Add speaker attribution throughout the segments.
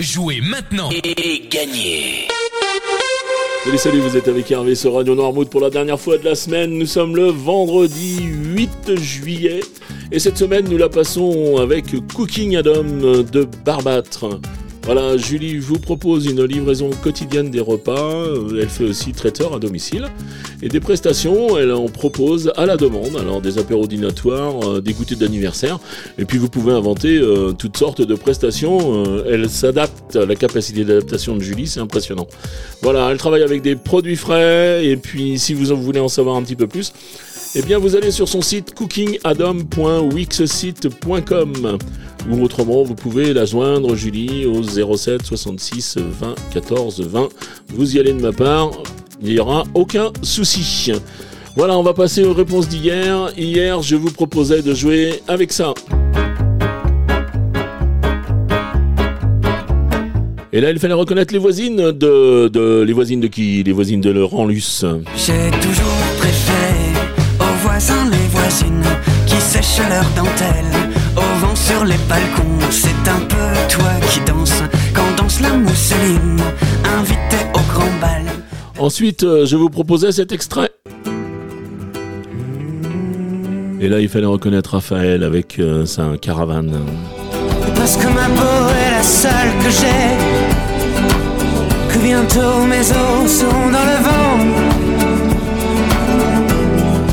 Speaker 1: Jouez maintenant et gagnez
Speaker 2: Salut, salut, vous êtes avec Hervé sur Radio Noirmouth pour la dernière fois de la semaine. Nous sommes le vendredi 8 juillet et cette semaine nous la passons avec Cooking Adam de Barbâtre. Voilà, Julie vous propose une livraison quotidienne des repas. Elle fait aussi traiteur à domicile. Et des prestations, elle en propose à la demande. Alors des apéros dînatoires, euh, des goûters d'anniversaire. Et puis vous pouvez inventer euh, toutes sortes de prestations. Euh, elle s'adapte à la capacité d'adaptation de Julie, c'est impressionnant. Voilà, elle travaille avec des produits frais. Et puis si vous en voulez en savoir un petit peu plus, eh bien vous allez sur son site cookingadam.wixsite.com ou autrement vous pouvez la joindre Julie au 07 66 20 14 20. Vous y allez de ma part, il n'y aura aucun souci. Voilà, on va passer aux réponses d'hier. Hier, je vous proposais de jouer avec ça. Et là, il fallait reconnaître les voisines de, les voisines de qui? Les voisines de Laurent.
Speaker 3: J'ai toujours préféré aux voisins les voisines leurs dentelles au vent sur les balcons. C'est un peu toi qui danse quand danse la mousseline, invité au grand bal.
Speaker 2: Ensuite, euh, je vous proposais cet extrait. Et là, il fallait reconnaître Raphaël avec euh, sa caravane.
Speaker 3: Parce que ma peau est la seule que j'ai. Que bientôt mes os sont dans le vent.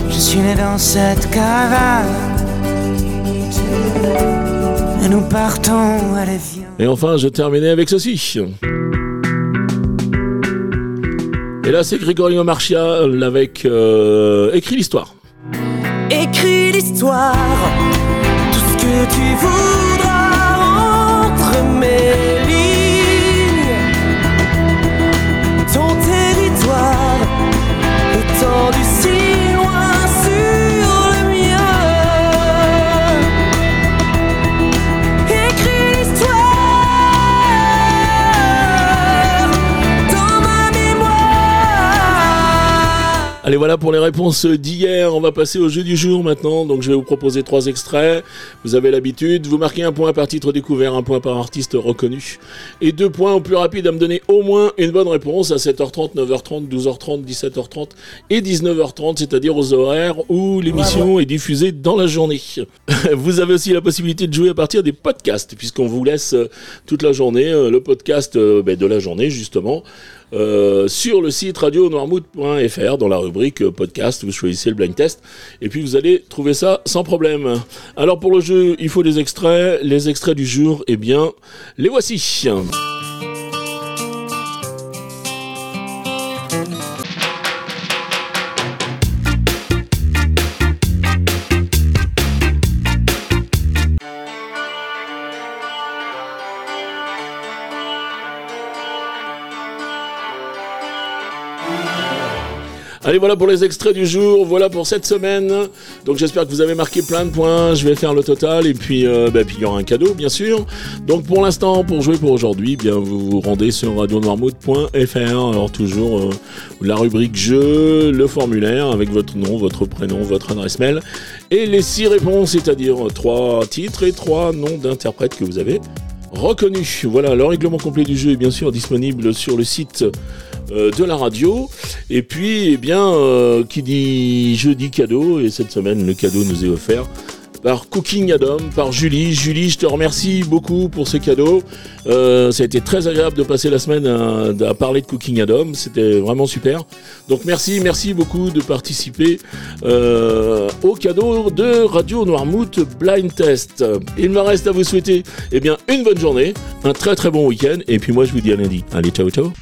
Speaker 3: Je suis né dans cette caravane. Et nous partons à l'évian.
Speaker 2: Et enfin, je terminais avec ceci. Et là, c'est Grégorio Martial avec euh, Écrit l'histoire.
Speaker 3: Écris l'histoire, tout ce que tu voudras entre mes
Speaker 2: Allez, voilà pour les réponses d'hier. On va passer au jeu du jour maintenant. Donc, je vais vous proposer trois extraits. Vous avez l'habitude. Vous marquez un point par titre découvert, un point par artiste reconnu. Et deux points au plus rapide à me donner au moins une bonne réponse à 7h30, 9h30, 12h30, 17h30 et 19h30, c'est-à-dire aux horaires où l'émission est diffusée dans la journée. Vous avez aussi la possibilité de jouer à partir des podcasts, puisqu'on vous laisse euh, toute la journée euh, le podcast euh, ben, de la journée, justement. Euh, sur le site radionoirmouth.fr dans la rubrique euh, podcast, vous choisissez le blind test et puis vous allez trouver ça sans problème. Alors pour le jeu, il faut des extraits. Les extraits du jour, eh bien, les voici. Allez, voilà pour les extraits du jour, voilà pour cette semaine. Donc j'espère que vous avez marqué plein de points. Je vais faire le total et puis, euh, bah, il y aura un cadeau, bien sûr. Donc pour l'instant, pour jouer pour aujourd'hui, bien vous vous rendez sur radionoirmouth.fr. Alors toujours euh, la rubrique jeu, le formulaire avec votre nom, votre prénom, votre adresse mail et les six réponses, c'est-à-dire trois titres et trois noms d'interprètes que vous avez reconnus. Voilà, le règlement complet du jeu est bien sûr disponible sur le site de la radio. Et puis, eh bien, euh, qui dit jeudi cadeau, et cette semaine, le cadeau nous est offert par Cooking Adam, par Julie. Julie, je te remercie beaucoup pour ce cadeau. Euh, ça a été très agréable de passer la semaine à, à parler de Cooking Adam. C'était vraiment super. Donc merci, merci beaucoup de participer euh, au cadeau de Radio Noirmouth Blind Test. Il me reste à vous souhaiter eh bien, une bonne journée, un très très bon week-end. Et puis moi, je vous dis à lundi. Allez, ciao, ciao.